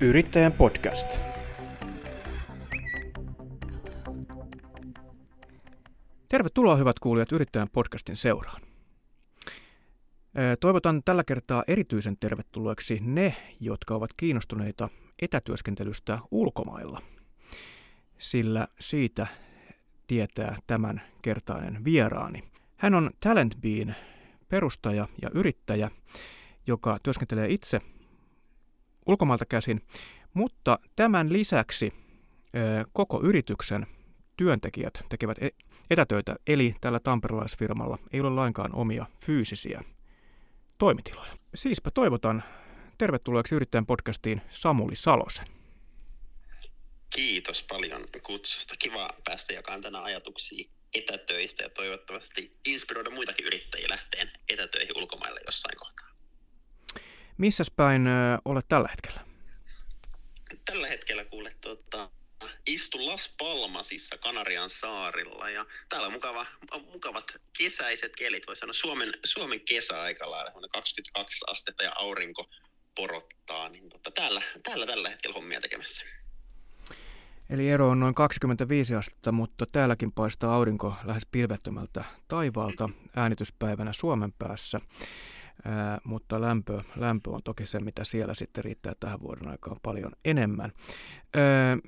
Yrittäjän podcast. Tervetuloa hyvät kuulijat Yrittäjän podcastin seuraan. Toivotan tällä kertaa erityisen tervetulleeksi ne, jotka ovat kiinnostuneita etätyöskentelystä ulkomailla, sillä siitä tietää tämän kertainen vieraani. Hän on TalentBean perustaja ja yrittäjä, joka työskentelee itse ulkomailta käsin, mutta tämän lisäksi koko yrityksen työntekijät tekevät e-, etätöitä, eli tällä tamperelaisfirmalla ei ole lainkaan omia fyysisiä toimitiloja. Siispä toivotan tervetulleeksi yrittäjän podcastiin Samuli Salosen. Kiitos paljon kutsusta. Kiva päästä jakamaan tänä ajatuksia etätöistä ja toivottavasti inspiroida muitakin yrittäjiä lähteen etätöihin ulkomaille jossain kohtaa. Missäs päin olet tällä hetkellä? Tällä hetkellä kuule tuota, istun Las Palmasissa Kanarian saarilla ja täällä on mukava, mukavat kesäiset kelit, voi sanoa Suomen, Suomen kesäaika lailla, 22 astetta ja aurinko porottaa, niin tota, täällä, täällä tällä hetkellä hommia tekemässä. Eli ero on noin 25 astetta, mutta täälläkin paistaa aurinko lähes pilvettömältä taivaalta äänityspäivänä Suomen päässä. Ää, mutta lämpö, lämpö on toki se, mitä siellä sitten riittää tähän vuoden aikaan paljon enemmän. Ää,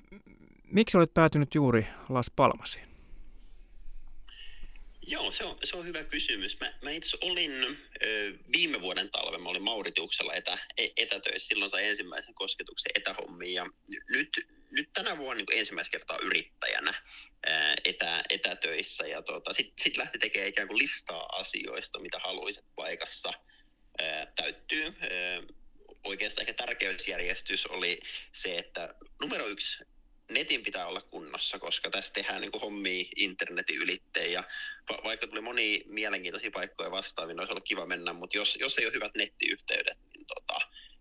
miksi olet päätynyt juuri Las Palmasiin? Joo, se on, se on hyvä kysymys. Mä, mä itse olin ö, viime vuoden talven, mä olin Mauritiuksella etä, e, etätöissä, silloin sai ensimmäisen kosketuksen etähommiin ja nyt, nyt tänä vuonna niin ensimmäistä kertaa yrittäjänä etä, etätöissä ja tota, sitten sit lähti tekemään ikään kuin listaa asioista, mitä haluaisit paikassa täyttyy. Oikeastaan ehkä tärkeysjärjestys oli se, että numero yksi, netin pitää olla kunnossa, koska tässä tehdään niin hommia internetin ylitteen ja va- vaikka tuli moni mielenkiintoisia paikkoja vastaavia, niin olisi ollut kiva mennä, mutta jos, jos ei ole hyvät nettiyhteydet, niin tota,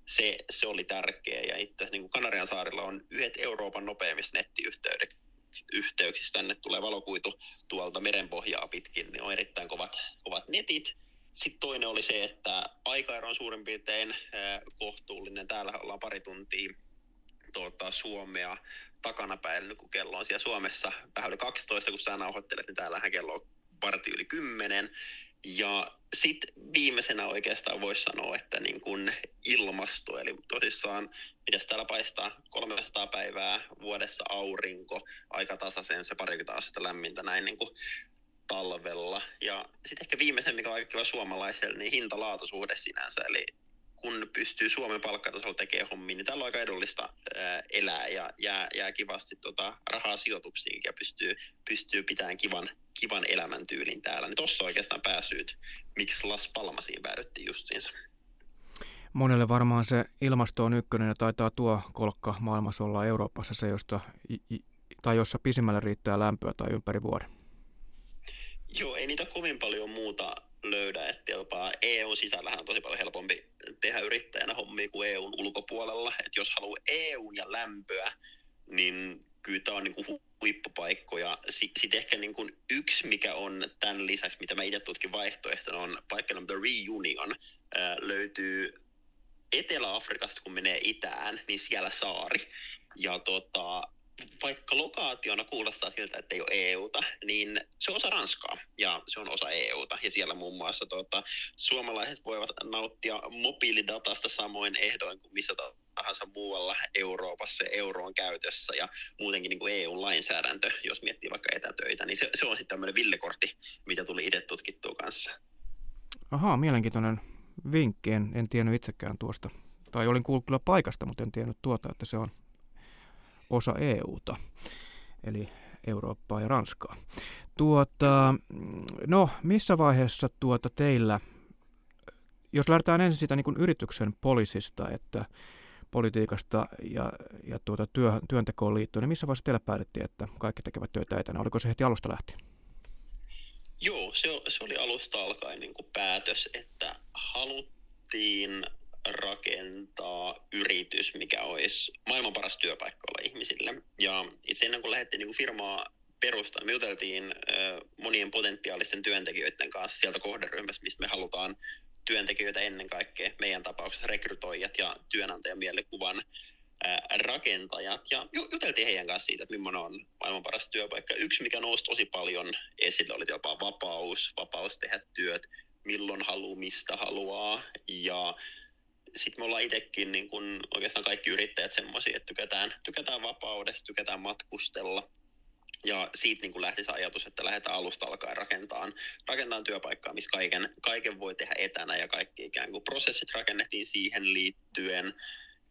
se, se oli tärkeä ja itse niin kuin Kanarian saarilla on yhdet Euroopan nopeimmista nettiyhteyksistä, tänne tulee valokuitu tuolta merenpohjaa pitkin, niin on erittäin kovat, kovat netit. Sitten toinen oli se, että aikaero on suurin piirtein kohtuullinen. Täällä ollaan pari tuntia tuota, Suomea takanapäin, kun kello on siellä Suomessa vähän yli 12, kun sä nauhoittelet, niin täällähän kello on varti yli 10. Ja sitten viimeisenä oikeastaan voisi sanoa, että niin kun ilmasto, eli tosissaan, mitäs täällä paistaa 300 päivää vuodessa aurinko, aika tasaisen se parikymmentä astetta lämmintä näin niin kuin talvella. Ja sitten ehkä viimeisen, mikä on aika kiva suomalaiselle, niin hinta-laatusuhde sinänsä, eli kun pystyy Suomen palkkatasolla tekemään hommia, niin täällä on aika edullista ää, elää ja jää, jää kivasti tota, rahaa sijoituksiin ja pystyy, pystyy pitämään kivan, kivan elämäntyylin täällä. Niin tuossa oikeastaan pääsyyt, miksi Las Palmasiin päädyttiin justiinsa. Monelle varmaan se ilmasto on ykkönen ja taitaa tuo kolkka maailmassa olla Euroopassa se, josta, tai jossa pisimmälle riittää lämpöä tai ympäri vuoden. Joo, ei niitä kovin paljon muuta löydä, että jopa EU-sisällähän on tosi paljon helpompi tehdä yrittäjänä hommia kuin EUn ulkopuolella. Että jos haluaa EUn ja lämpöä, niin kyllä tämä on niin huippupaikkoja. Sitten sit ehkä niin kuin yksi, mikä on tämän lisäksi, mitä mä itse tutkin vaihtoehtona, on paikka The Reunion. Ää, löytyy Etelä-Afrikasta, kun menee itään, niin siellä saari. Ja tota, vaikka lokaationa kuulostaa siltä, että ei ole EUta, niin se on osa Ranskaa ja se on osa EUta. Ja siellä muun muassa tuota, suomalaiset voivat nauttia mobiilidatasta samoin ehdoin kuin missä tahansa muualla Euroopassa ja euro on käytössä ja muutenkin niin kuin EU-lainsäädäntö, jos miettii vaikka etätöitä, niin se, se on sitten tämmöinen villekortti, mitä tuli itse tutkittua kanssa. Ahaa, mielenkiintoinen vinkki. En, en tiennyt itsekään tuosta. Tai olin kuullut kyllä paikasta, mutta en tiennyt tuota, että se on osa EUta, eli Eurooppaa ja Ranskaa. Tuota, no, missä vaiheessa tuota teillä, jos lähdetään ensin siitä niin yrityksen polisista, että politiikasta ja, ja tuota työ, työntekoon liittyen, niin missä vaiheessa teillä päätettiin, että kaikki tekevät työtä etänä? Oliko se heti alusta lähtien? Joo, se, se oli alusta alkaen niin kuin päätös, että haluttiin rakentaa yritys, mikä olisi maailman paras työpaikka olla ihmisille. Ja itse ennen kuin lähdettiin niin kuin firmaa perustaa, me juteltiin monien potentiaalisten työntekijöiden kanssa sieltä kohderyhmästä, mistä me halutaan työntekijöitä ennen kaikkea, meidän tapauksessa rekrytoijat ja työnantajan mielikuvan rakentajat ja juteltiin heidän kanssa siitä, että millainen on maailman paras työpaikka. Yksi, mikä nousi tosi paljon esille, oli jopa vapaus, vapaus tehdä työt, milloin haluaa, mistä haluaa ja sitten me ollaan itsekin niin kun oikeastaan kaikki yrittäjät semmoisia, että tykätään, tykätään vapaudesta, tykätään matkustella. Ja siitä niin lähti se ajatus, että lähdetään alusta alkaen rakentamaan, rakentamaan työpaikkaa, missä kaiken, kaiken voi tehdä etänä ja kaikki ikään kuin prosessit rakennettiin siihen liittyen.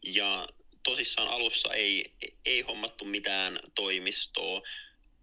Ja tosissaan alussa ei, ei hommattu mitään toimistoa.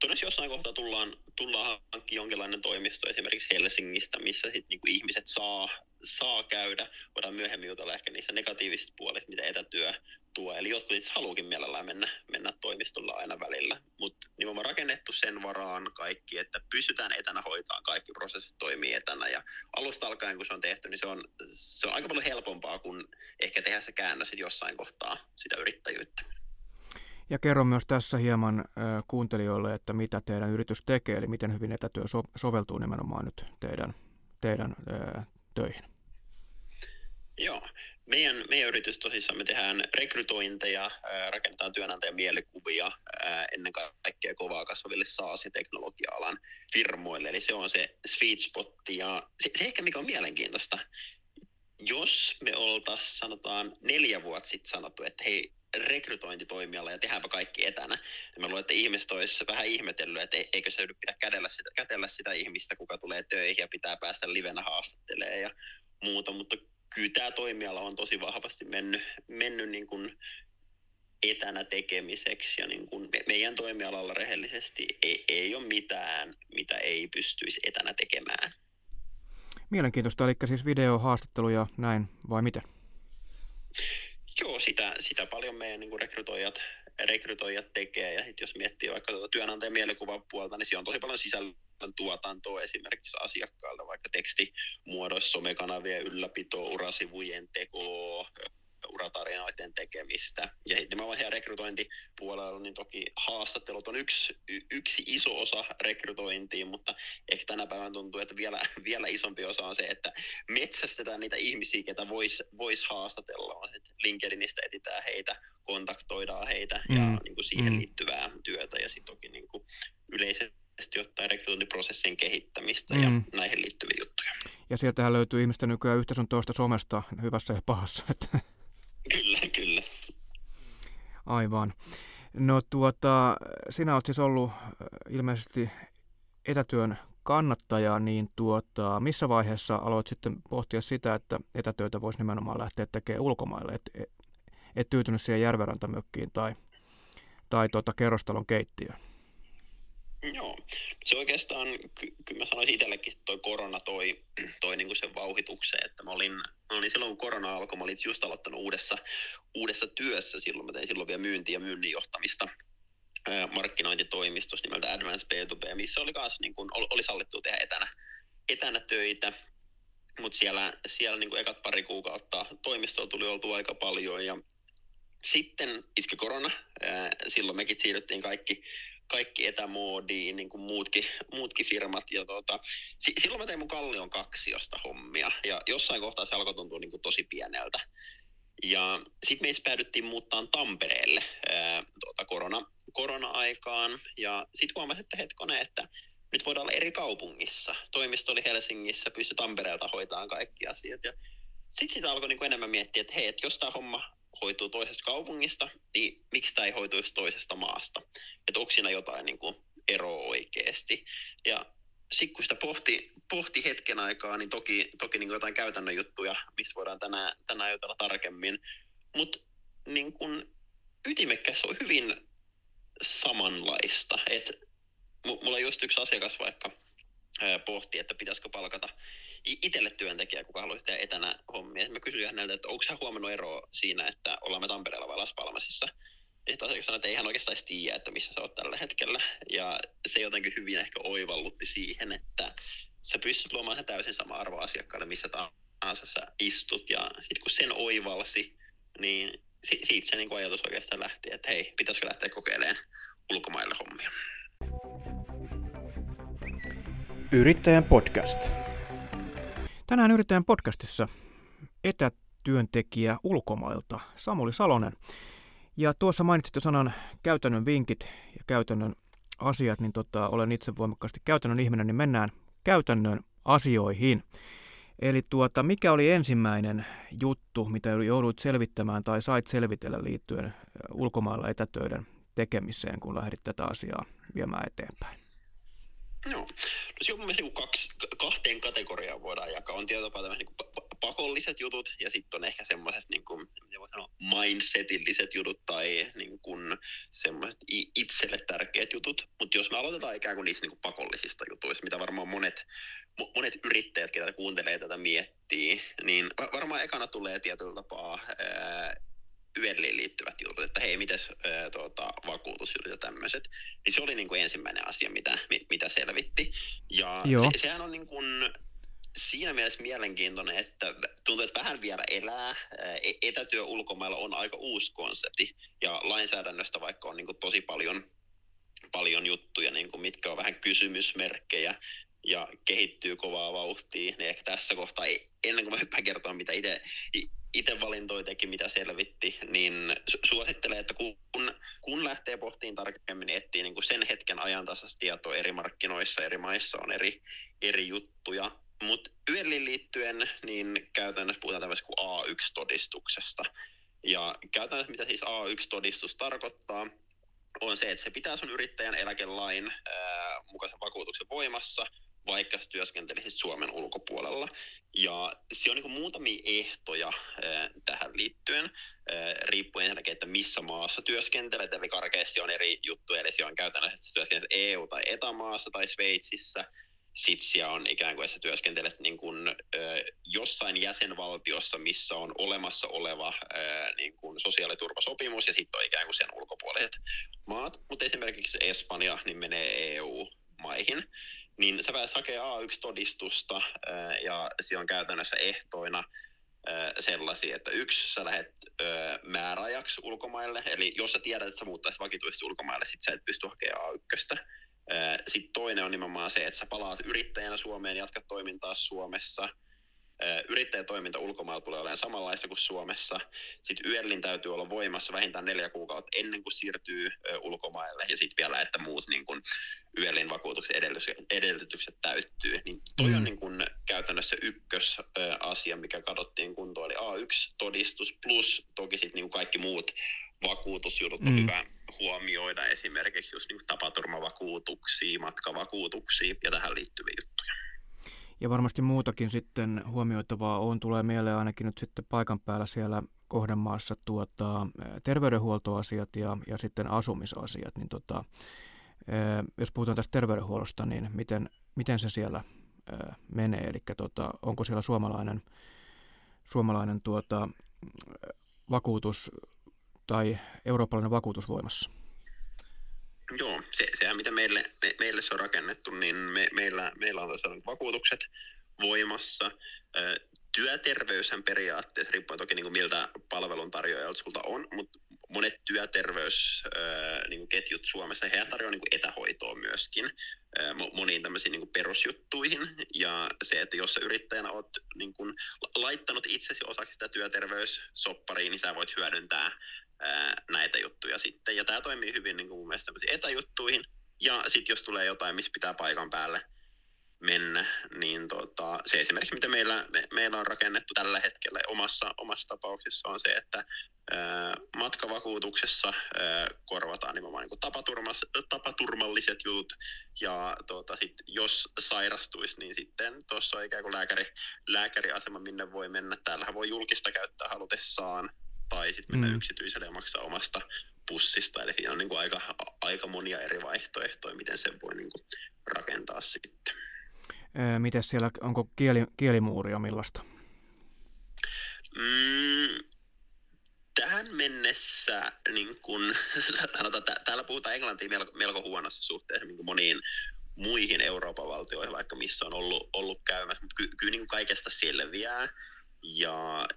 Todennäköisesti jossain kohtaa tullaan, tullaan hankkimaan jonkinlainen toimisto esimerkiksi Helsingistä, missä sit niinku ihmiset saa saa käydä. Voidaan myöhemmin jutella ehkä niissä negatiivisista puolista, mitä etätyö tuo. Eli jotkut itse haluukin mielellään mennä, mennä toimistolla aina välillä. Mutta nimenomaan rakennettu sen varaan kaikki, että pystytään etänä hoitaa kaikki prosessit toimii etänä. Ja alusta alkaen, kun se on tehty, niin se on, se on aika paljon helpompaa kuin ehkä tehdä se käännös jossain kohtaa sitä yrittäjyyttä. Ja kerro myös tässä hieman kuuntelijoille, että mitä teidän yritys tekee, eli miten hyvin etätyö so- soveltuu nimenomaan nyt teidän, teidän töihin. Joo. Meidän, meidän yritys tosissaan me tehdään rekrytointeja, rakennetaan työnantajan mielikuvia ennen kaikkea kovaa kasvaville SaaS- ja teknologia-alan firmoille. Eli se on se sweet spot. Ja se, se ehkä mikä on mielenkiintoista, jos me oltaisiin sanotaan neljä vuotta sitten sanottu, että hei, rekrytointitoimiala ja tehdäänpä kaikki etänä. Ja mä luulen, että ihmiset olisi vähän ihmetellyt, että eikö se pitää kädellä sitä, kätellä sitä ihmistä, kuka tulee töihin ja pitää päästä livenä haastattelemaan ja muuta, mutta kyllä tämä toimiala on tosi vahvasti mennyt, mennyt niin kuin etänä tekemiseksi ja niin kuin meidän toimialalla rehellisesti ei, ei ole mitään, mitä ei pystyisi etänä tekemään. Mielenkiintoista, eli siis videohaastatteluja näin vai miten? Joo, sitä, sitä paljon meidän niin rekrytoijat, rekrytoijat tekee. Ja sitten jos miettii vaikka tuota työnantajan mielikuvan puolta, niin siellä on tosi paljon sisällöä tuotantoa esimerkiksi asiakkailta, vaikka tekstimuodoissa, somekanavien ylläpito, urasivujen teko, uratarinoiden tekemistä. Ja nimenomaan heidän rekrytointipuolella, niin toki haastattelut on yksi, yksi iso osa rekrytointiin, mutta ehkä tänä päivänä tuntuu, että vielä, vielä isompi osa on se, että metsästetään niitä ihmisiä, ketä voisi vois haastatella. On, LinkedInistä etitään heitä, kontaktoidaan heitä mm. ja niin kuin siihen mm. liittyvää työtä ja sitten toki niin kuin yleisesti yleisesti ottaen rekrytointiprosessin kehittämistä mm. ja näihin liittyviä juttuja. Ja sieltähän löytyy ihmistä nykyään yhtä sun toista somesta, hyvässä ja pahassa. Että... Aivan. No tuota, sinä olet siis ollut äh, ilmeisesti etätyön kannattaja, niin tuota, missä vaiheessa aloit sitten pohtia sitä, että etätyötä voisi nimenomaan lähteä tekemään ulkomaille, et, et tyytynyt siihen järverantamökkiin tai, tai tuota, kerrostalon keittiöön? Joo, se oikeastaan, ky- kyllä mä sanoisin itsellekin, että toi korona toi, toi niinku sen vauhitukseen, että mä olin, mä olin silloin kun korona alkoi, mä olin just aloittanut uudessa, uudessa työssä, silloin. Mä tein silloin vielä myyntiä ja myynnin johtamista markkinointitoimistossa nimeltä Advanced B2B, missä oli, kanssa, niin kuin, oli sallittu tehdä etänä, etänä töitä, mutta siellä, siellä niin ekat pari kuukautta toimistoa tuli oltu aika paljon ja sitten iski korona, silloin mekin siirryttiin kaikki kaikki etämoodiin, niin kuin muutkin, muutkin firmat. Ja tota, si- silloin mä tein mun Kallion kaksiosta hommia, ja jossain kohtaa se alkoi tuntua niin kuin tosi pieneltä. Ja sitten me päädyttiin muuttaa Tampereelle ää, tuota, korona, korona-aikaan, ja sitten huomasin, että hetkone, että nyt voidaan olla eri kaupungissa. Toimisto oli Helsingissä, pystyi Tampereelta hoitamaan kaikki asiat. Ja sitten sitä alkoi niin enemmän miettiä, että hei, että jos tämä homma hoituu toisesta kaupungista, niin miksi tämä ei hoituisi toisesta maasta? Että onko siinä jotain niin kuin eroa oikeasti? Ja sitten kun sitä pohti, pohti hetken aikaa, niin toki, toki niin jotain käytännön juttuja, mistä voidaan tänään, tänään jutella tarkemmin. Mutta niin ytimekkäs on hyvin samanlaista. Et mulla just yksi asiakas vaikka pohti, että pitäisikö palkata itselle työntekijä, kuka haluaisi tehdä etänä hommia. Mä kysyin häneltä, että onko hän huomannut eroa siinä, että ollaan me Tampereella vai Las Palmasissa. Ja asiakas sanoi, että ei hän oikeastaan tiedä, että missä sä oot tällä hetkellä. Ja se jotenkin hyvin ehkä oivallutti siihen, että sä pystyt luomaan sen täysin sama arvo asiakkaalle, missä tahansa sä istut. Ja sitten kun sen oivalsi, niin siitä se niin ajatus oikeastaan lähti, että hei, pitäisikö lähteä kokeilemaan ulkomaille hommia. Yrittäjän podcast. Tänään Yrittäjän podcastissa etätyöntekijä ulkomailta Samuli Salonen. Ja tuossa mainitsit jo sanan käytännön vinkit ja käytännön asiat, niin tota, olen itse voimakkaasti käytännön ihminen, niin mennään käytännön asioihin. Eli tuota, mikä oli ensimmäinen juttu, mitä joudut selvittämään tai sait selvitellä liittyen ulkomailla etätöiden tekemiseen, kun lähdit tätä asiaa viemään eteenpäin? No, no on mun mielestä niin kaksi, kahteen kategoriaan voidaan jakaa. On tietyllä tapaa niin pakolliset jutut ja sitten on ehkä semmoiset niin kuin, sanoa, mindsetilliset jutut tai niin kuin, semmoiset itselle tärkeät jutut. Mutta jos me aloitetaan ikään kuin niistä niin kuin pakollisista jutuista, mitä varmaan monet, monet yrittäjät, ketä kuuntelee tätä miettii, niin varmaan ekana tulee tietyllä tapaa ää, YLiin liittyvät jutut, että hei, mites ää, tuota, vakuutusjutut ja tämmöiset. Niin se oli niin kuin ensimmäinen asia, mitä, mitä selvitti. Ja se, sehän on niin kuin, siinä mielessä mielenkiintoinen, että tuntuu, että vähän vielä elää. E, etätyö ulkomailla on aika uusi konsepti ja lainsäädännöstä vaikka on niin kuin tosi paljon, paljon juttuja, niin kuin mitkä on vähän kysymysmerkkejä ja kehittyy kovaa vauhtia, niin ehkä tässä kohtaa, ennen kuin mä hyppään kertoa, mitä itse itse valintoja teki, mitä selvitti, niin suosittelen, että kun, kun lähtee pohtiin tarkemmin, niin etsii niin kuin sen hetken ajantasasta tietoa eri markkinoissa, eri maissa on eri, eri juttuja. Mutta YELin liittyen, niin käytännössä puhutaan tämmöisestä kuin A1-todistuksesta. Ja käytännössä mitä siis A1-todistus tarkoittaa, on se, että se pitää sun yrittäjän eläkelain ää, mukaisen vakuutuksen voimassa – vaikka sä työskentelisit Suomen ulkopuolella. Ja se on niin muutamia ehtoja äh, tähän liittyen, riippuen ensinnäkin, että missä maassa työskentelet, eli karkeasti on eri juttuja, eli se on käytännössä, että työskentelet EU- tai etämaassa tai Sveitsissä, sitten siellä on ikään kuin, että työskentelet niin kuin, jossain jäsenvaltiossa, missä on olemassa oleva niin kuin sosiaaliturvasopimus, ja sitten on ikään kuin sen ulkopuoliset maat. Mutta esimerkiksi Espanja niin menee EU-maihin niin sä pääset hakemaan A1-todistusta ja se on käytännössä ehtoina sellaisia, että yksi, sä lähdet määräajaksi ulkomaille, eli jos sä tiedät, että sä muuttaisit vakituisesti ulkomaille, sit sä et pysty hakemaan A1. Sitten toinen on nimenomaan se, että sä palaat yrittäjänä Suomeen, jatkat toimintaa Suomessa – yrittäjätoiminta ulkomailla tulee olemaan samanlaista kuin Suomessa. Sitten YELin täytyy olla voimassa vähintään neljä kuukautta ennen kuin siirtyy ulkomaille. Ja sitten vielä, että muut niin kun YELin vakuutuksen edellytykset täyttyy. Niin toi mm. on niin kun käytännössä ykkösasia, mikä katsottiin kuntoon. Eli A1-todistus plus toki sitten niin kaikki muut vakuutusjutut on mm. hyvä huomioida. Esimerkiksi just niin tapaturmavakuutuksia, matkavakuutuksia ja tähän liittyviä juttuja. Ja varmasti muutakin sitten huomioitavaa on, tulee mieleen ainakin nyt sitten paikan päällä siellä kohdemaassa tuota, terveydenhuoltoasiat ja, ja sitten asumisasiat. Niin tota, jos puhutaan tästä terveydenhuollosta, niin miten, miten se siellä menee? Eli tota, onko siellä suomalainen, suomalainen tuota, vakuutus tai eurooppalainen vakuutus voimassa? Joo, se, sehän mitä meille, me, meille se on rakennettu, niin me, meillä, meillä on tosiaan vakuutukset voimassa. Työterveyshän periaatteessa, riippuen toki niin kuin miltä palveluntarjoajalta sulta on, mutta monet työterveysketjut niin Suomessa, he tarjoavat niin etähoitoa myöskin moniin tämmöisiin niin perusjuttuihin. Ja se, että jos sä yrittäjänä oot niin kuin laittanut itsesi osaksi sitä työterveyssopparia, niin sä voit hyödyntää näitä juttuja sitten. Ja tämä toimii hyvin niin kuin mun mielestä etäjuttuihin. Ja sitten jos tulee jotain, missä pitää paikan päälle mennä, niin tota, se esimerkiksi, mitä meillä, me, meillä on rakennettu tällä hetkellä omassa, omassa tapauksessa on se, että ää, matkavakuutuksessa ää, korvataan nimenomaan niin tapaturmalliset jutut, ja tota, sit, jos sairastuisi, niin sitten tuossa on ikään kuin lääkäri, lääkäriasema, minne voi mennä. Täällähän voi julkista käyttää halutessaan, tai sitten mennä mm. yksityiselle ja maksaa omasta pussista. Eli siinä on niin kuin aika, aika monia eri vaihtoehtoja, miten sen voi niin kuin rakentaa sitten. Miten siellä, onko kieli, kielimuuria millaista? Mm, tähän mennessä, niin kun, sanotaan, täällä puhutaan englantia melko, melko huonossa suhteessa niin moniin muihin Euroopan valtioihin, vaikka missä on ollut, ollut käymässä, mutta ky, kyllä niin kaikesta selviää. Ja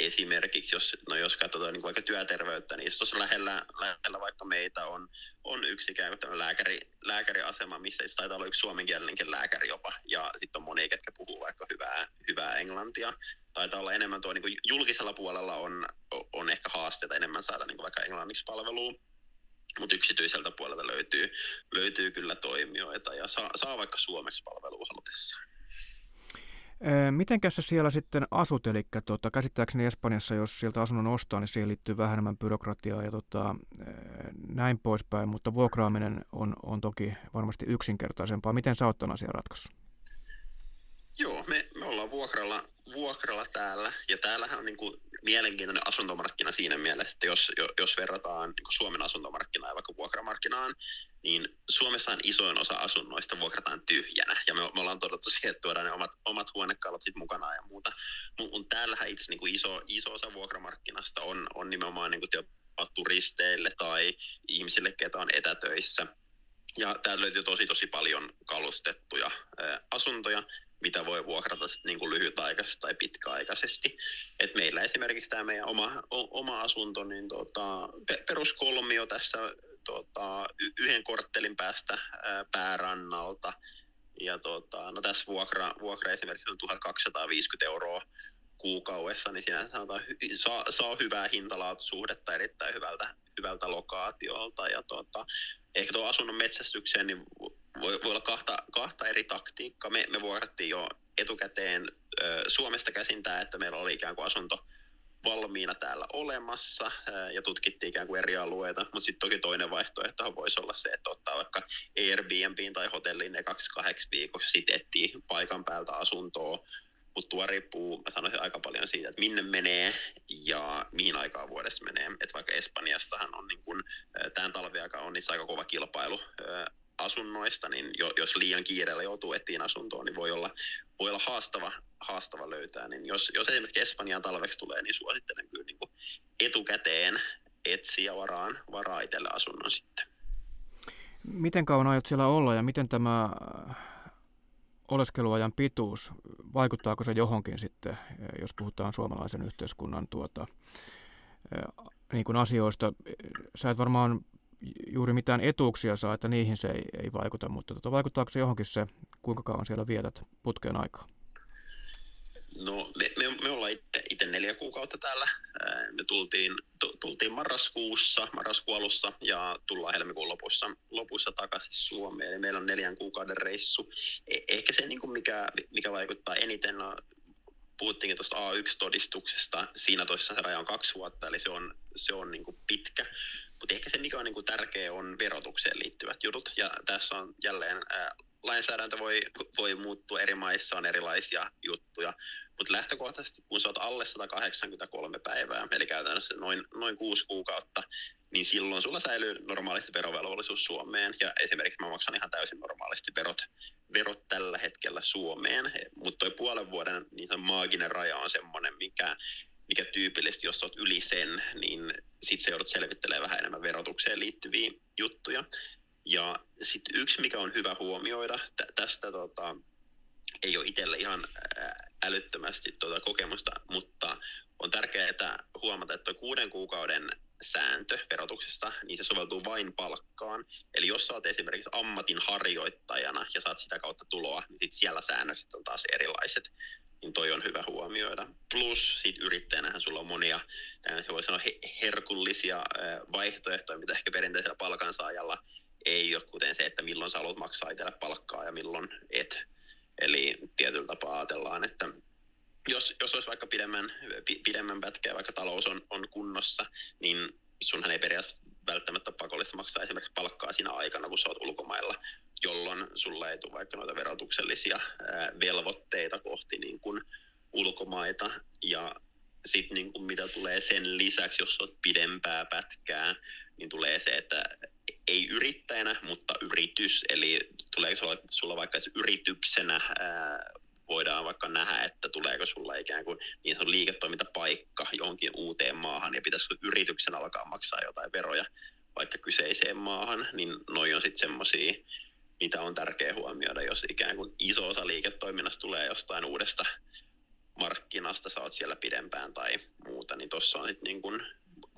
esimerkiksi, jos, no jos katsotaan niin vaikka työterveyttä, niin tuossa lähellä, lähellä vaikka meitä on, on yksi ikään kuin lääkäri, lääkäriasema, missä taitaa olla yksi suomenkielinenkin lääkäri jopa, ja sitten on moni, ketkä puhuu vaikka hyvää, hyvää englantia. Taitaa olla enemmän tuo niin julkisella puolella on, on ehkä haasteita enemmän saada niin kuin vaikka englanniksi palvelua. Mutta yksityiseltä puolelta löytyy, löytyy kyllä toimijoita ja saa, saa vaikka suomeksi palvelua halutessaan. Mitenkäs sä siellä sitten asut, eli tuota, käsittääkseni Espanjassa, jos sieltä asunnon ostaa, niin siihen liittyy vähän enemmän byrokratiaa ja tota, näin poispäin, mutta vuokraaminen on, on toki varmasti yksinkertaisempaa. Miten sä oot tämän asian ratkaissut? Joo, me, me ollaan vuokralla, vuokralla täällä ja täällähän on niin kuin mielenkiintoinen asuntomarkkina siinä mielessä, että jos, jos verrataan niin Suomen asuntomarkkinaa ja vaikka vuokramarkkinaan, niin Suomessa on isoin osa asunnoista vuokrataan tyhjänä. Ja me, me ollaan todettu siihen, että tuodaan ne omat, omat huonekalot sit mukanaan ja muuta. Mutta täällähän itse niin kuin iso, iso osa vuokramarkkinasta on, on nimenomaan niin kuin turisteille tai ihmisille, ketä on etätöissä. Ja täältä löytyy tosi tosi paljon kalustettuja ää, asuntoja, mitä voi vuokrata niin kuin lyhytaikaisesti tai pitkäaikaisesti. Et meillä esimerkiksi tämä meidän oma, o, oma asunto, niin tota, peruskolmio tässä tota, yhden korttelin päästä ää, päärannalta. Ja tota, no tässä vuokra, vuokra esimerkiksi on 1250 euroa kuukaudessa, niin siinä sanotaan, saa, saa hyvää hintalaatusuhdetta erittäin hyvältä, hyvältä lokaatiolta. Ja tota, ehkä tuo asunnon metsästykseen niin voi, voi olla kahta, kahta eri taktiikkaa. Me, me vuokrattiin jo etukäteen ö, Suomesta käsin tämä, että meillä oli ikään kuin asunto valmiina täällä olemassa ja tutkittiin ikään kuin eri alueita, mutta sitten toki toinen vaihtoehto voisi olla se, että ottaa vaikka Airbnbin tai hotelliin ne kaksi kahdeksi viikoksi, sitten etsii paikan päältä asuntoa, mutta tuo riippuu, mä sanoisin aika paljon siitä, että minne menee ja mihin aikaan vuodessa menee. Että vaikka Espanjastahan on niin kun, tämän talviaika on niissä aika kova kilpailu asunnoista, niin jos liian kiireellä joutuu etiin asuntoon, niin voi olla, voi olla haastava, haastava löytää. Niin jos, jos esimerkiksi Espanjaan talveksi tulee, niin suosittelen kyllä niin kuin etukäteen etsiä varaan, varaa itselle asunnon sitten. Miten kauan aiot siellä olla ja miten tämä oleskeluajan pituus, vaikuttaako se johonkin sitten, jos puhutaan suomalaisen yhteiskunnan tuota, niin kuin asioista? Sä et varmaan juuri mitään etuuksia saa, että niihin se ei, ei vaikuta, mutta tuota, vaikuttaako se johonkin se, kuinka kauan siellä vietät putkeen aikaa? No me, me, me ollaan itse neljä kuukautta täällä. Me tultiin, tultiin marraskuussa, marraskuun alussa ja tullaan helmikuun lopussa, lopussa takaisin Suomeen. Eli meillä on neljän kuukauden reissu. E, ehkä se, niin kuin mikä, mikä vaikuttaa eniten, no, puhuttiinkin tuosta A1-todistuksesta. Siinä toisessa se raja on kaksi vuotta, eli se on, se on niin kuin pitkä. Mutta ehkä se, mikä on niin kuin tärkeä, on verotukseen liittyvät jutut. Ja tässä on jälleen ää, lainsäädäntö voi, voi muuttua, eri maissa on erilaisia juttuja. Mutta lähtökohtaisesti, kun sä oot alle 183 päivää, eli käytännössä noin, noin kuusi kuukautta, niin silloin sulla säilyy normaalisti verovelvollisuus Suomeen. Ja esimerkiksi mä maksan ihan täysin normaalisti verot, verot tällä hetkellä Suomeen. Mutta toi puolen vuoden niin maaginen raja on semmoinen, mikä, mikä tyypillisesti, jos olet yli sen, niin sitten se joudut selvittelemään vähän enemmän verotukseen liittyviä juttuja. Ja sitten yksi, mikä on hyvä huomioida tä- tästä, tota, ei ole itselle ihan älyttömästi tuota kokemusta, mutta on tärkeää huomata, että kuuden kuukauden sääntö verotuksesta, niin se soveltuu vain palkkaan. Eli jos sä oot esimerkiksi ammatin harjoittajana ja saat sitä kautta tuloa, niin sit siellä säännökset on taas erilaiset niin toi on hyvä huomioida. Plus sit yrittäjänähän sulla on monia, voi sanoa herkullisia vaihtoehtoja, mitä ehkä perinteisellä palkansaajalla ei ole, kuten se, että milloin sä haluat maksaa itselle palkkaa ja milloin et. Eli tietyllä tapaa ajatellaan, että jos, jos olisi vaikka pidemmän, pidemmän pätkää, vaikka talous on, on kunnossa, niin sunhan ei periaatteessa välttämättä pakollista maksaa esimerkiksi palkkaa siinä aikana, kun sä oot ulkomailla, jolloin sulla ei tule vaikka noita verotuksellisia velvoitteita kohti niin kuin ulkomaita. Ja sitten niin kuin mitä tulee sen lisäksi, jos olet pidempää pätkää, niin tulee se, että ei yrittäjänä, mutta yritys. Eli tuleeko sulla, sulla vaikka yrityksenä ää, voidaan vaikka nähdä, että tuleeko sulla ikään kuin niin sanottu liiketoimintapaikka johonkin uuteen maahan ja pitäisikö yrityksen alkaa maksaa jotain veroja vaikka kyseiseen maahan, niin noi on sitten semmoisia, mitä on tärkeä huomioida, jos ikään kuin iso osa liiketoiminnasta tulee jostain uudesta markkinasta, sä oot siellä pidempään tai muuta, niin tuossa on sitten niin kuin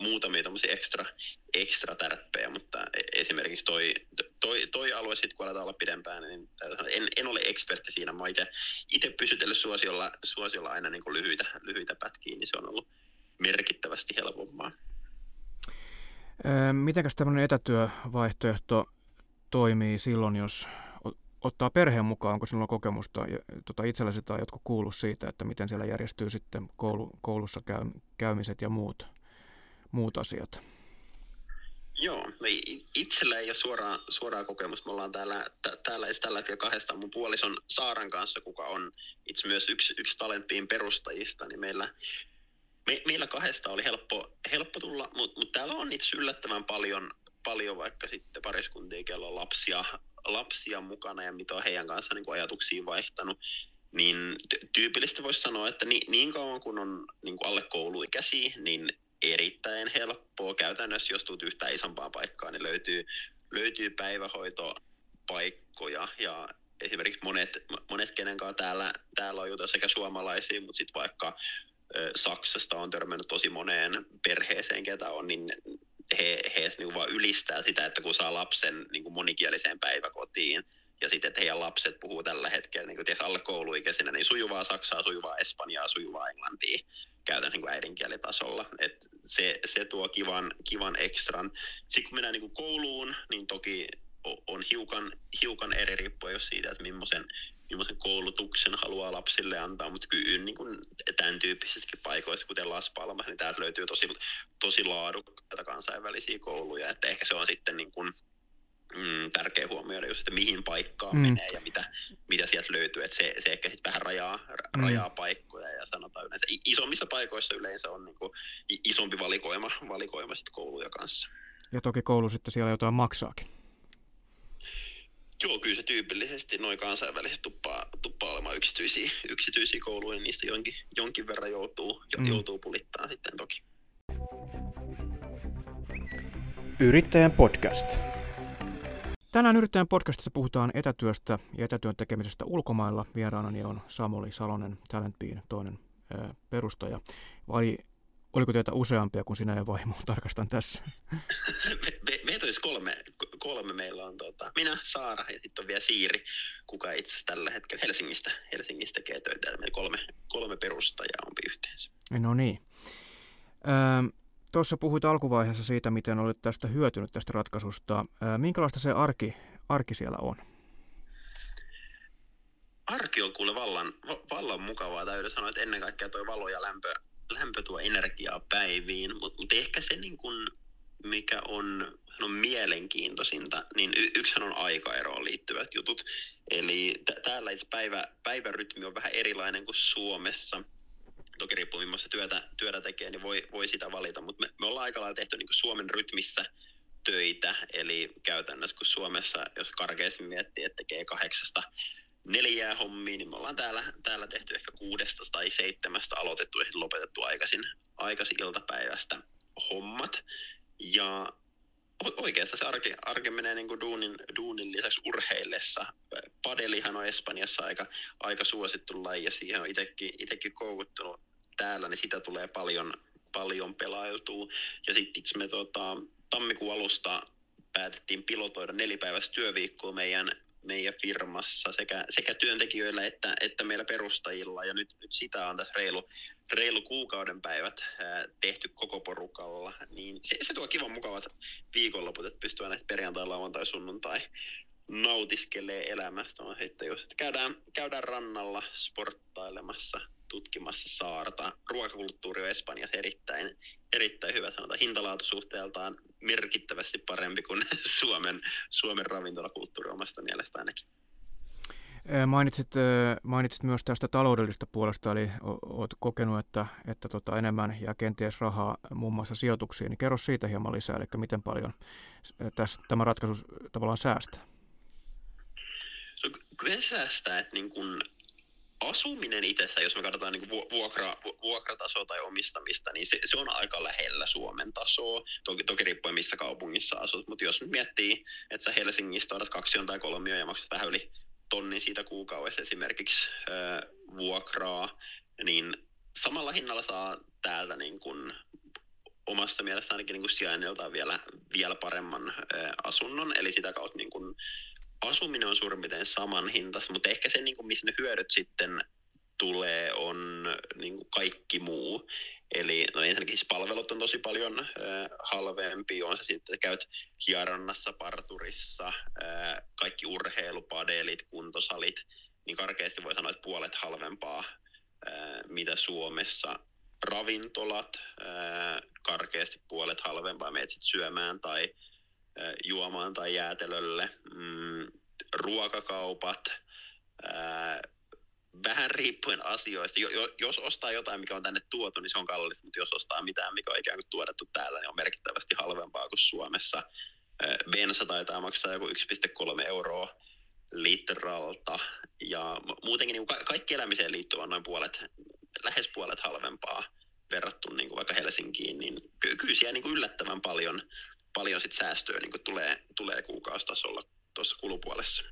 muutamia tämmöisiä ekstra, ekstra tärppejä, mutta e- esimerkiksi toi, toi, toi alue sitten kun aletaan olla pidempään, niin en, en ole ekspertti siinä. Mä itse pysytellyt suosiolla, suosiolla aina niin kuin lyhyitä, lyhyitä pätkiä, niin se on ollut merkittävästi helpompaa. Mitenkäs tämmöinen etätyövaihtoehto toimii silloin, jos ottaa perheen mukaan, onko sinulla kokemusta tota itselläsi tai jotkut kuullut siitä, että miten siellä järjestyy sitten koulu, koulussa käy, käymiset ja muut, muut asiat? Joo, me itsellä ei ole suoraa, suoraa kokemusta. Me ollaan täällä, t- täällä tällä hetkellä kahdestaan mun puolison Saaran kanssa, kuka on itse myös yksi, yksi talenttiin perustajista, niin meillä, me, meillä kahdesta oli helppo, helppo tulla, mutta mut täällä on itse yllättävän paljon, paljon vaikka sitten pariskuntia, kello on lapsia, lapsia mukana ja mitä on heidän kanssa niin ajatuksia vaihtanut. Niin tyypillistä voisi sanoa, että niin, niin kauan kun on niin kuin alle kouluikäisiä, niin erittäin helppoa. Käytännössä jos tulet yhtään isompaa paikkaa, niin löytyy, löytyy päivähoitopaikkoja ja esimerkiksi monet, monet kenen kanssa täällä, täällä on juteltu sekä suomalaisia, mutta sitten vaikka Saksasta on törmännyt tosi moneen perheeseen, ketä on, niin he, he niin vaan ylistää sitä, että kun saa lapsen niin kuin monikieliseen päiväkotiin, ja sitten, että heidän lapset puhuu tällä hetkellä niin kuin, alle kouluikäisenä, niin sujuvaa saksaa, sujuvaa espanjaa, sujuvaa englantia käytän niin äidinkielitasolla. Et se, se tuo kivan, kivan ekstran. Sitten kun mennään niin kuin kouluun, niin toki on hiukan, hiukan eri riippuen jos siitä, että millaisen, millaisen koulutuksen haluaa lapsille antaa, mutta kyllä niin kuin tämän tyyppisissäkin paikoissa, kuten Las Palmas, niin täältä löytyy tosi, tosi laadukkaita kansainvälisiä kouluja, että ehkä se on sitten niin kuin, mm, tärkeä huomioida just, että mihin paikkaan mm. menee ja mitä, mitä sieltä löytyy. Että se, se ehkä sitten vähän rajaa, mm. rajaa paikkoja ja sanotaan yleensä, isommissa paikoissa yleensä on niin kuin isompi valikoima, valikoima sit kouluja kanssa. Ja toki koulu sitten siellä jotain maksaakin. Joo, kyllä se tyypillisesti noin kansainväliset tuppaa, tuppaa olemaan yksityisiä, yksityisiä kouluja, niin niistä jonkin, jonkin verran joutuu, mm. joutuu pulittaa sitten toki. Yrittäjän podcast. Tänään Yrittäjän podcastissa puhutaan etätyöstä ja etätyön tekemisestä ulkomailla. Vieraanani on Samuli Salonen, Talentbean toinen ää, perustaja. Vai oliko teitä useampia kuin sinä ja vaimo? Tarkastan tässä. me, me, meitä olisi kolme, kolme. Meillä on tuota, minä, Saara ja sitten on vielä Siiri, kuka itse tällä hetkellä Helsingistä, Helsingistä tekee töitä. Meillä kolme, kolme perustajaa on yhteensä. No niin. Öö, Tuossa puhuit alkuvaiheessa siitä, miten olet tästä hyötynyt tästä ratkaisusta. Minkälaista se arki, arki siellä on? Arki on kuule vallan, vallan mukavaa. Täytyy sanoa, että ennen kaikkea tuo valo ja lämpö, lämpö tuo energiaa päiviin. Mutta mut ehkä se, niin kun, mikä on, on mielenkiintoisinta, niin y- yksihän on aikaeroon liittyvät jutut. Eli t- täällä päivä, päivärytmi on vähän erilainen kuin Suomessa – toki riippuu millaista työtä, työtä tekee, niin voi, voi sitä valita, mutta me, me ollaan aika lailla tehty niin Suomen rytmissä töitä, eli käytännössä kun Suomessa, jos karkeasti miettii, että tekee kahdeksasta neljää hommia, niin me ollaan täällä, täällä tehty ehkä kuudesta tai seitsemästä aloitettu ja lopetettu aikaisin, aikaisin iltapäivästä hommat. Ja oikeassa se arki, arki menee niin kuin duunin, duunin lisäksi urheillessa. Padelihan on Espanjassa aika, aika suosittu laji ja siihen on itsekin koukuttunut täällä, niin sitä tulee paljon, paljon pelailtua. Ja sitten me tota, tammikuun alusta päätettiin pilotoida nelipäiväistä työviikkoa meidän, meidän firmassa sekä, sekä työntekijöillä että, että meillä perustajilla. Ja nyt, nyt sitä on tässä reilu, reilu kuukauden päivät ää, tehty koko porukalla. Niin se, se tuo kivan mukavat viikonloput, että pystyy aina perjantai, lauantai, sunnuntai nautiskelee elämästä. On sitten jos että käydään, käydään rannalla sporttailemassa, tutkimassa saarta. Ruokakulttuuri on Espanjassa erittäin, erittäin hyvä, sanotaan hintalaatusuhteeltaan merkittävästi parempi kuin Suomen, Suomen ravintolakulttuuri omasta mielestä ainakin. Mainitsit, mainitsit myös tästä taloudellisesta puolesta, eli olet kokenut, että, että tota enemmän ja kenties rahaa muun muassa sijoituksiin. Niin kerro siitä hieman lisää, eli miten paljon tässä, tämä ratkaisu tavallaan säästää? So, kyllä säästää, että niin kun asuminen itsessä, jos me katsotaan niin vuokra, vuokratasoa tai omistamista, niin se, se on aika lähellä Suomen tasoa. Toki, toki riippuen missä kaupungissa asut, mutta jos miettii, että sä Helsingistä odat kaksi tai kolmio ja maksat vähän yli tonnin siitä kuukaudessa esimerkiksi ö, vuokraa, niin samalla hinnalla saa täältä niin kuin omassa mielestä ainakin niin kuin sijainniltaan vielä, vielä paremman ö, asunnon, eli sitä kautta niin kuin asuminen on suurin piirtein saman hintas, mutta ehkä se, niin kuin, missä ne hyödyt sitten tulee on niin kuin kaikki muu. Eli no ensinnäkin siis palvelut on tosi paljon äh, halvempi, on se sitten, että käyt hieronnassa, parturissa, äh, kaikki urheilupadelit, kuntosalit, niin karkeasti voi sanoa, että puolet halvempaa, äh, mitä Suomessa. Ravintolat, äh, karkeasti puolet halvempaa, menet syömään tai äh, juomaan tai jäätelölle. Mm, ruokakaupat, äh, vähän riippuen asioista. Jo, jo, jos ostaa jotain, mikä on tänne tuotu, niin se on kallista, mutta jos ostaa mitään, mikä on ikään kuin tuotettu täällä, niin on merkittävästi halvempaa kuin Suomessa. Bensa taitaa maksaa joku 1,3 euroa litralta. Ja muutenkin niin ka- kaikki elämiseen liittyvä on noin puolet, lähes puolet halvempaa verrattuna niin kuin vaikka Helsinkiin, niin ky- kyllä siellä niin kuin yllättävän paljon, paljon sit säästöä niin kuin tulee, tulee kuukausitasolla tuossa kulupuolessa.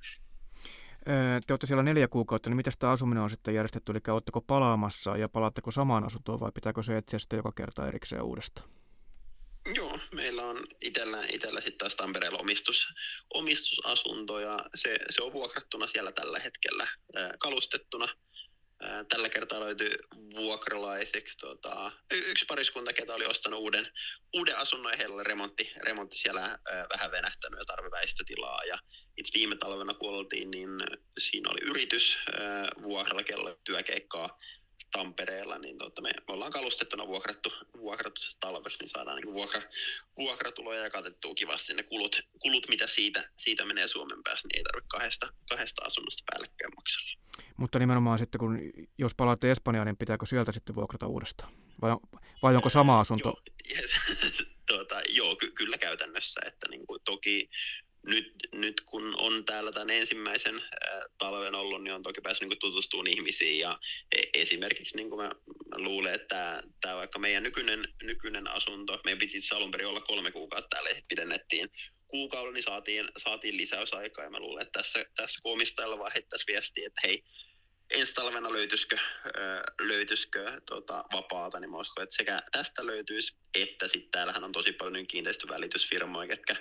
Te olette siellä neljä kuukautta, niin miten tämä asuminen on sitten järjestetty? Eli oletteko palaamassa ja palaatteko samaan asuntoon vai pitääkö se etsiä sitten joka kerta erikseen uudestaan? Joo, meillä on itellä, itellä sitten taas Tampereella omistus, omistusasunto ja se, se on vuokrattuna siellä tällä hetkellä kalustettuna – Tällä kertaa löytyi vuokralaiseksi tota, yksi pariskunta, ketä oli ostanut uuden, uuden asunnon ja heillä oli remontti, remontti siellä äh, vähän venähtänyt ja tarve väistötilaa. Ja itse viime talvena kun oltiin, niin siinä oli yritys äh, vuokralla, kello työkeikkaa Tampereella, niin tota, me, me ollaan kalustettuna vuokrattu, vuokrattu se talveksi, niin saadaan niin vuokra, vuokratuloja ja katettua kivasti ne kulut, kulut mitä siitä, siitä menee Suomen päässä, niin ei tarvitse kahdesta, kahdesta asunnosta päällekkäin maksella. Mutta nimenomaan sitten, kun jos palaatte Espanjaan, niin pitääkö sieltä sitten vuokrata uudestaan? Vai, vai onko sama asunto? Joo, yes. tuota, joo ky- kyllä käytännössä, että niin kuin, toki nyt, nyt kun on täällä tämän ensimmäisen äh, talven ollut, niin on toki päässyt niin tutustumaan ihmisiin. Ja e, esimerkiksi niin kuin mä, luulen, että tämä vaikka meidän nykyinen, nykyinen asunto, meidän piti itse alun perin olla kolme kuukautta täällä ja pidennettiin kuukauden, niin saatiin, saatiin lisäysaikaa. Ja mä luulen, että tässä, tässä kun omistajalla vaan heittäisi viestiä, että hei, ensi talvena löytyisikö, löytyisikö tota, vapaata, niin mä uskon, että sekä tästä löytyisi, että sitten täällähän on tosi paljon kiinteistövälitysfirmoja, ketkä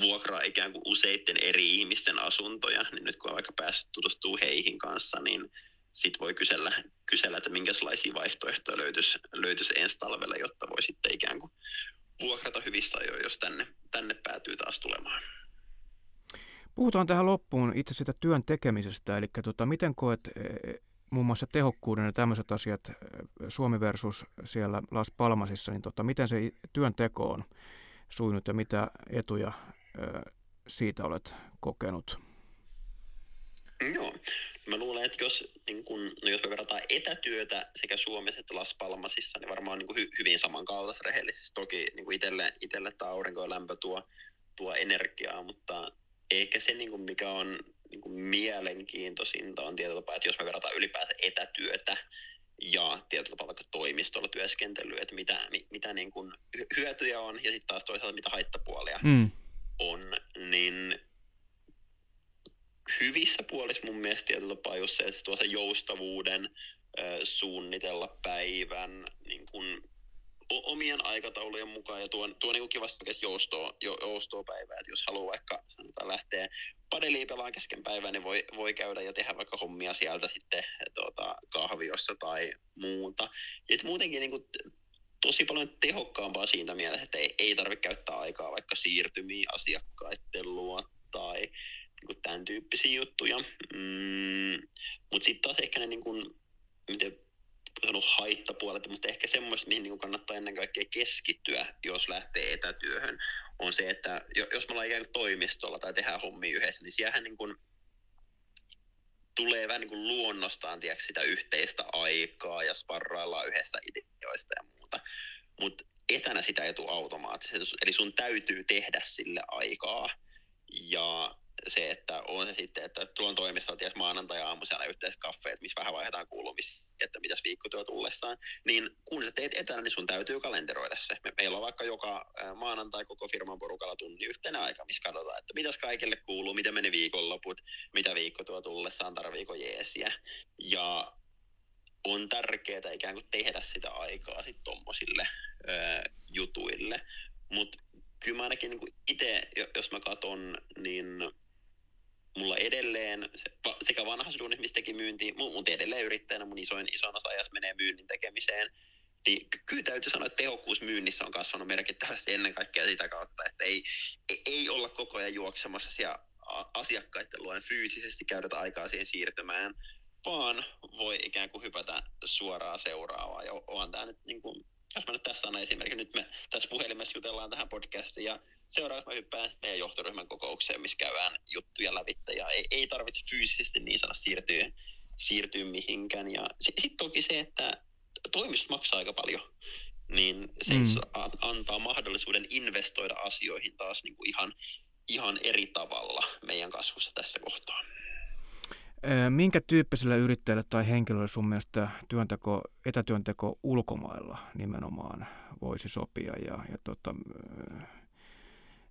vuokraa ikään kuin useiden eri ihmisten asuntoja, niin nyt kun on vaikka päässyt tutustumaan heihin kanssa, niin sitten voi kysellä, kysellä, että minkälaisia vaihtoehtoja löytyisi, löytyisi ensi talvella, jotta voi sitten ikään kuin vuokrata hyvissä ajoin, jos tänne, tänne päätyy taas tulemaan. Puhutaan tähän loppuun itse sitä työn tekemisestä, eli tota, miten koet e, muun muassa tehokkuuden ja tämmöiset asiat e, Suomi versus siellä Las Palmasissa, niin tota, miten se työn teko on sujunut ja mitä etuja siitä olet kokenut? Joo. Mä luulen, että jos, niin kun, no jos me verrataan etätyötä sekä Suomessa että Las Palmasissa, niin varmaan niin hy, hyvin samankaltaisesti rehellisesti. Toki niin itselle, itselle tämä aurinko ja lämpö tuo, tuo energiaa, mutta ehkä se, niin kuin mikä on niin kuin mielenkiintoisinta, on tietyllä tapaa, että jos me verrataan ylipäänsä etätyötä ja tietyllä tapaa vaikka toimistolla työskentelyä, että mitä, mitä niin kuin hyötyjä on ja sitten taas toisaalta mitä haittapuolia mm. on, niin hyvissä puolissa mun mielestä tietyllä tapaa just se, että tuo se joustavuuden, suunnitella päivän, niin kun omien aikataulujen mukaan ja tuo, tuo niin kivasti joustoa, joustoa päivää, että jos haluaa vaikka sanotaan lähteä padeliin pelaan kesken päivän, niin voi, voi käydä ja tehdä vaikka hommia sieltä sitten tuota, kahviossa tai muuta. Että muutenkin niin kuin, tosi paljon tehokkaampaa siinä mielessä, että ei, ei tarvitse käyttää aikaa vaikka siirtymiä asiakkaiden luo tai niin kuin tämän tyyppisiä juttuja. Mm, Mutta sitten taas ehkä ne, niin kuin, miten sanonut haittapuolet, mutta ehkä semmoista, mihin niin kannattaa ennen kaikkea keskittyä, jos lähtee etätyöhön, on se, että jos me ollaan ikään kuin toimistolla tai tehdään hommia yhdessä, niin siellähän niin kuin tulee vähän niin kuin luonnostaan tiedätkö, sitä yhteistä aikaa ja sparraillaan yhdessä ideoista ja muuta. Mutta etänä sitä ei tule automaattisesti. Eli sun täytyy tehdä sille aikaa. Ja se, että on se sitten, että tuon toimistolla ties maanantai-aamu siellä yhteiset kaffeet, missä vähän vaihdetaan kuulumisia, että mitäs viikkotyö tullessaan, niin kun sä teet etänä, niin sun täytyy kalenteroida se. Me, meillä on vaikka joka maanantai koko firman porukalla tunni yhtenä aika, missä katsotaan, että mitäs kaikille kuuluu, miten meni viikonloput, mitä viikkotyö tullessaan, tarviiko jeesiä. Ja on tärkeää ikään kuin tehdä sitä aikaa sitten tommosille ö, jutuille. Mutta kyllä mä ainakin niin itse, jos mä katson, niin mulla edelleen se, sekä vanha tahansa duunissa, mistä teki myyntiä, mun edelleen yrittäjänä mun isoin, isoin osa ajassa menee myynnin tekemiseen, niin kyllä täytyy sanoa, että tehokkuus myynnissä on kasvanut merkittävästi ennen kaikkea sitä kautta, että ei, ei olla koko ajan juoksemassa siellä asiakkaiden luon fyysisesti käydä aikaa siihen siirtymään, vaan voi ikään kuin hypätä suoraan seuraavaan. Ja onhan tämä nyt niin kuin, jos mä nyt tässä annan esimerkki, nyt me tässä puhelimessa jutellaan tähän podcastiin ja seuraavaksi mä hyppään meidän johtoryhmän kokoukseen, missä käydään juttuja lävittä ja ei, ei tarvitse fyysisesti niin sanoa siirtyä, siirtyä mihinkään. Ja sitten sit toki se, että toimistot maksaa aika paljon, niin se mm. antaa mahdollisuuden investoida asioihin taas niin kuin ihan, ihan eri tavalla meidän kasvussa tässä kohtaa. Minkä tyyppiselle yrittäjälle tai henkilölle sun mielestä työnteko, etätyönteko ulkomailla nimenomaan voisi sopia? Ja, ja tota,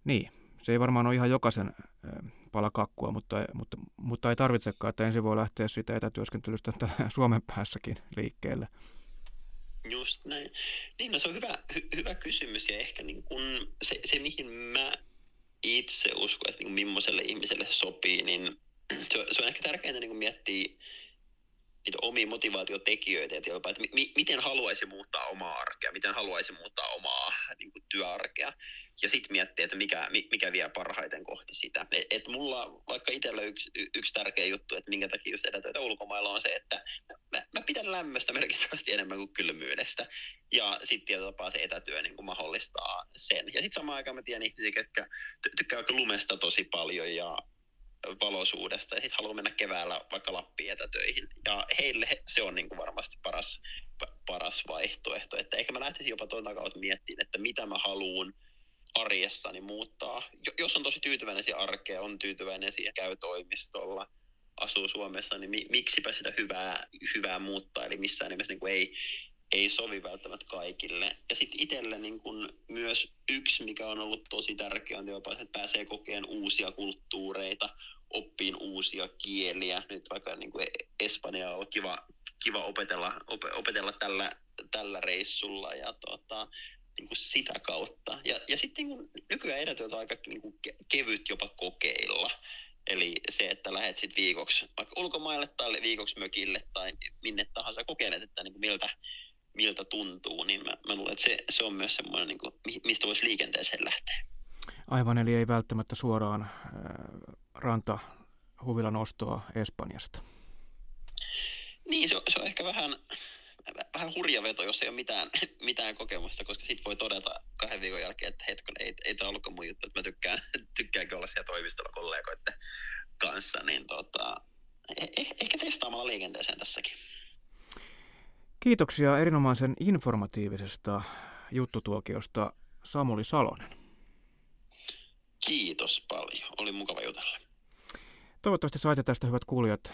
niin, se ei varmaan ole ihan jokaisen pala kakkua, mutta, mutta, mutta ei tarvitsekaan, että ensin voi lähteä siitä etätyöskentelystä Suomen päässäkin liikkeelle. Just näin. Niin, no se on hyvä, hy, hyvä kysymys ja ehkä niin kun se, se, mihin mä itse uskon, että niin millaiselle ihmiselle sopii, niin se on, se on ehkä tärkeintä niin miettiä niitä omia motivaatiotekijöitä, että, jopa, että mi- miten haluaisi muuttaa omaa arkea, miten haluaisi muuttaa omaa niin kuin, työarkea, ja sitten miettiä, että mikä, mikä vie parhaiten kohti sitä. Et, et mulla vaikka itsellä yksi, yksi tärkeä juttu, että minkä takia just etätöitä ulkomailla on se, että mä, mä pidän lämmöstä merkittävästi enemmän kuin kylmyydestä, ja sitten tietyllä tapaa se etätyö niin kuin mahdollistaa sen. Ja sitten samaan aikaan mä tiedän ihmisiä, jotka tykkää lumesta tosi paljon, ja valoisuudesta ja sitten haluaa mennä keväällä vaikka Lappiin etätöihin. Ja heille se on niin kuin varmasti paras, paras vaihtoehto. Että ehkä mä lähtisin jopa tuon kautta miettimään, että mitä mä haluan arjessani muuttaa. Jos on tosi tyytyväinen siihen arkeen, on tyytyväinen siihen, käy toimistolla, asuu Suomessa, niin mi- miksipä sitä hyvää, hyvää muuttaa. Eli missään nimessä niin kuin ei, ei sovi välttämättä kaikille. Ja sitten itselle niin kun myös yksi, mikä on ollut tosi tärkeä, on jopa, että pääsee kokeen uusia kulttuureita, oppiin uusia kieliä. Nyt vaikka niin kuin Espanja on kiva, kiva opetella, op, opetella tällä, tällä reissulla ja tota, niin kuin sitä kautta. Ja, ja sitten niin nykyään edetyötä on aika niin kuin kevyt jopa kokeilla. Eli se, että lähdet sitten viikoksi vaikka ulkomaille tai viikoksi mökille tai minne tahansa kokeilet, että niin kuin miltä, miltä tuntuu, niin mä, mä luulen, että se, se on myös semmoinen, niin kuin, mistä voisi liikenteeseen lähteä. Aivan, eli ei välttämättä suoraan äh, ranta huvilan ostoa Espanjasta. Niin, se on, se on ehkä vähän, vähän hurja veto, jos ei ole mitään, mitään kokemusta, koska sitten voi todeta kahden viikon jälkeen, että hetken, ei, ei tämä ollutkaan mun juttu, että mä tykkään, tykkäänkin olla siellä toimistolla kollegoiden kanssa, niin tota, eh, eh, ehkä testaamalla liikenteeseen tässäkin. Kiitoksia erinomaisen informatiivisesta juttutuokiosta Samuli Salonen. Kiitos paljon. Oli mukava jutella. Toivottavasti saitte tästä hyvät kuulijat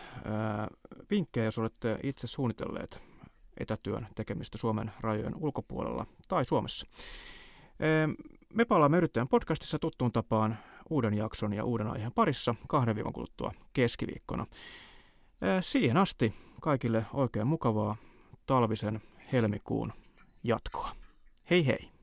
vinkkejä, jos olette itse suunnitelleet etätyön tekemistä Suomen rajojen ulkopuolella tai Suomessa. Me palaamme Yrittäjän podcastissa tuttuun tapaan uuden jakson ja uuden aiheen parissa kahden viikon kuluttua keskiviikkona. Siihen asti kaikille oikein mukavaa talvisen helmikuun jatkoa. Hei hei!